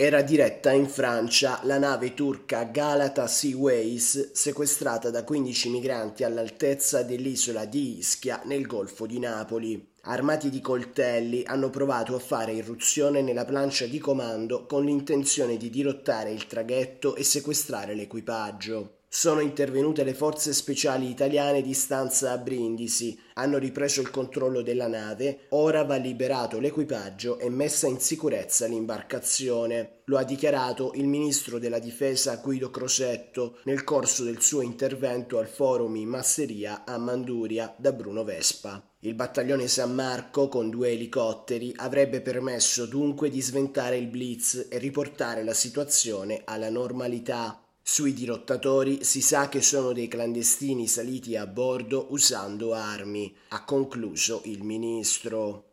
Era diretta in Francia la nave turca Galata Seaways sequestrata da 15 migranti all'altezza dell'isola di Ischia nel Golfo di Napoli. Armati di coltelli hanno provato a fare irruzione nella plancia di comando con l'intenzione di dirottare il traghetto e sequestrare l'equipaggio. Sono intervenute le forze speciali italiane di stanza a Brindisi, hanno ripreso il controllo della nave, ora va liberato l'equipaggio e messa in sicurezza l'imbarcazione. Lo ha dichiarato il ministro della difesa Guido Crosetto nel corso del suo intervento al forum in masseria a Manduria da Bruno Vespa. Il battaglione San Marco, con due elicotteri, avrebbe permesso dunque di sventare il blitz e riportare la situazione alla normalità. Sui dirottatori si sa che sono dei clandestini saliti a bordo usando armi, ha concluso il ministro.